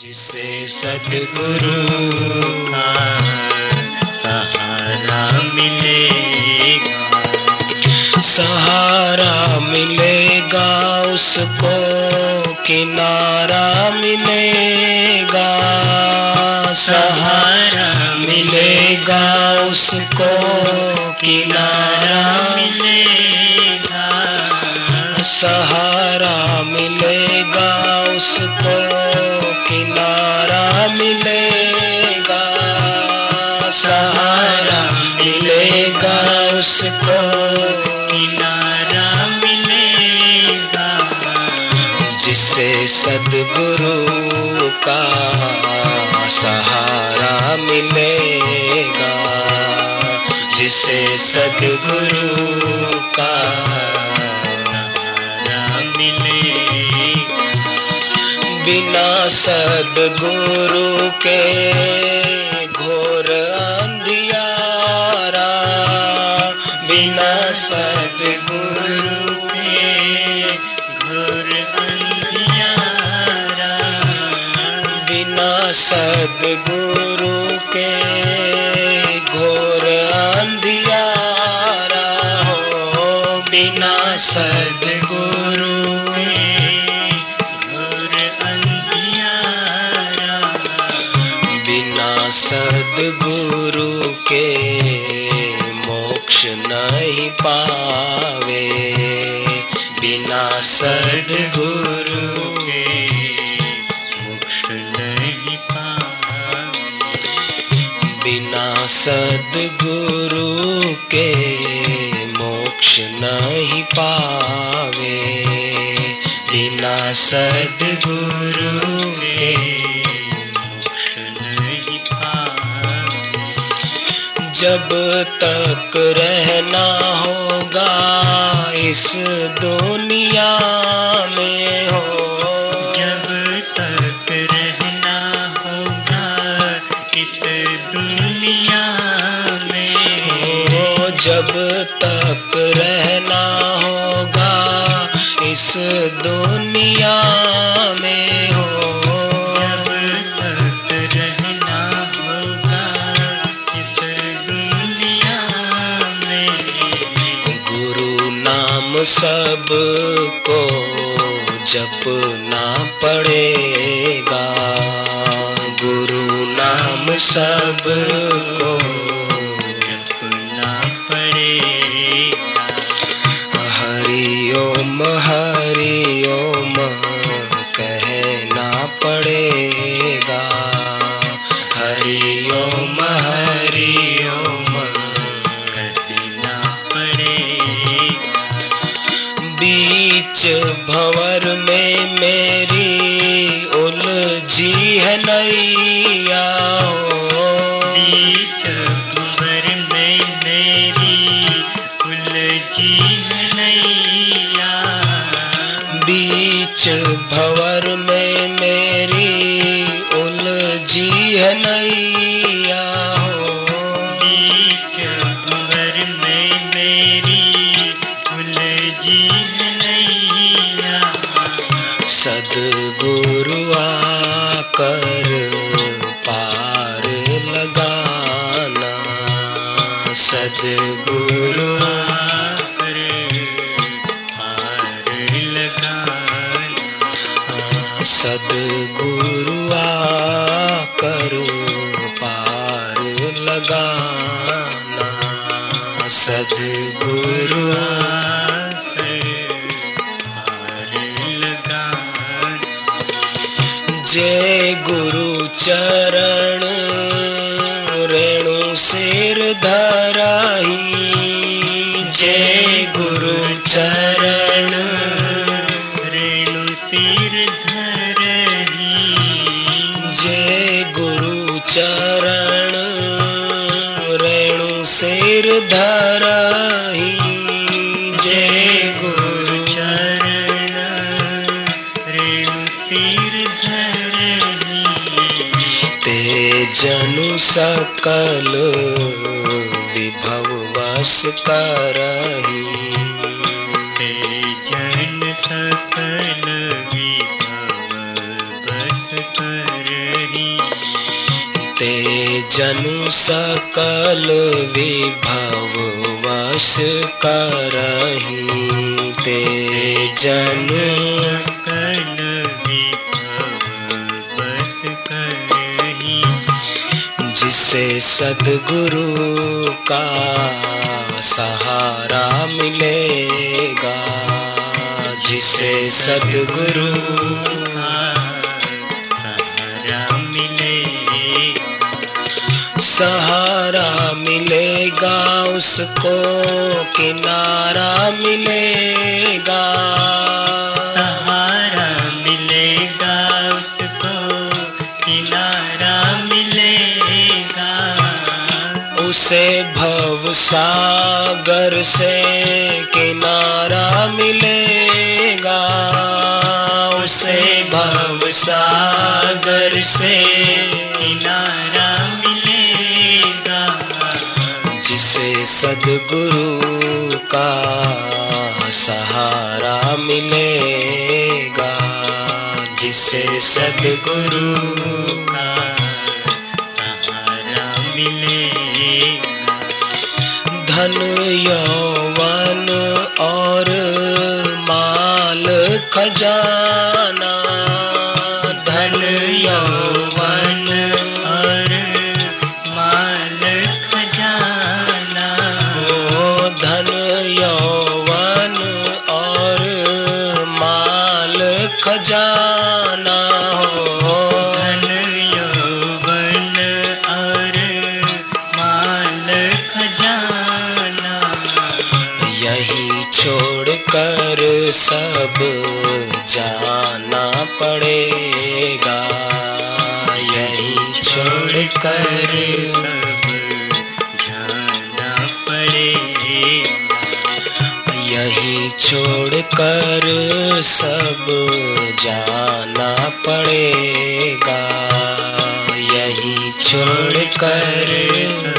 जिसे सदगुरु का सहारा मिलेगा। सहारा मिलेगा उसको, किनारा मिलेगा। सहारा मिलेगा उसको, किनारा मिलेगा। सहारा उसको किनारा मिलेगा। जिसे सदगुरु का सहारा मिलेगा। जिसे सदगुरु का बिना सदगुरु के सदगुरु के घोर अंधियारा हो बिना सदगुरु घोर अंधियारा बिना सदगुरु के मोक्ष नहीं पावे। बिना सदगुरु सदगुरु के मोक्ष नहीं पावे, बिना सदगुरु के मोक्ष नहीं पावे। जब तक रहना होगा इस दुनिया में हो जब तक रहना होगा इस दुनिया में हो। जब तक रहना होगा इस दुनिया में गुरु नाम सबको जपना पड़ेगा। गुरु नाम सबको जपना नैया बीच भंवर में मेरी उलझी है नैया बीच भवर में मेरी उलझी नैया। सदगुरु आकर पार लगाना। सदगुरु पार लगाना। सदगुरु आकर पार लगाना। सदगुरु जय गुरु चरण, रेणु सिर धराही जय गुरु चरण, रेणु सिर धरही जय गुरु चरण, रेणु सिर धरही जनु सकल विभव वश करही जन सकल विभव बस करही ते जनु सकल विभव वश करही ते जनु जिसे सदगुरु का सहारा मिलेगा। जिसे सदगुरु सहारा मिले सहारा मिलेगा उसको किनारा मिलेगा। उसे भव सागर से किनारा मिलेगा। उसे भव सागर से किनारा मिलेगा। जिसे सदगुरु का सहारा मिलेगा। जिसे सदगुरु का सहारा मिलेगा। धन यौवन और माल खजाना। धन यौवन और माल खजाना। ओ धन यौवन और माल खजाना हो। सब जाना पड़ेगा। यही छोड़ कर जाना पड़ेगा यही छोड़ कर सब जाना पड़ेगा। यही छोड़ कर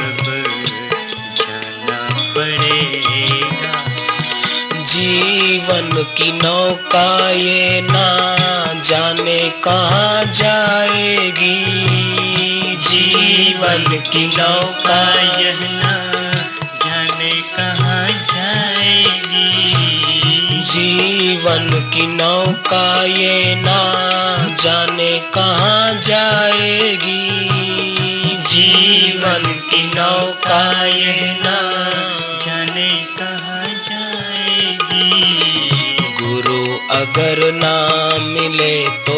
जीवन की नौका ये ना जाने कहाँ जाएगी। जीवन की नौका यह ना जाने कहाँ जाएगी। जीवन की नौका ये ना जाने कहाँ जाएगी। जीवन की नौका ये ना अगर ना मिले तो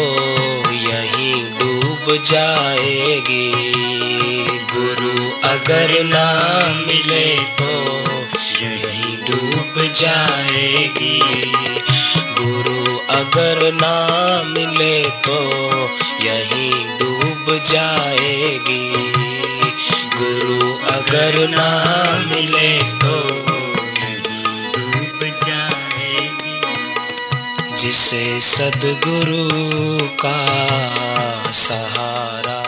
यही डूब जाएगी। गुरु, अगर ना मिले तो यही डूब जाएगी। गुरु, अगर ना मिले तो यही डूब जाएगी। गुरु, अगर ना मिले तो जिसे सदगुरु का सहारा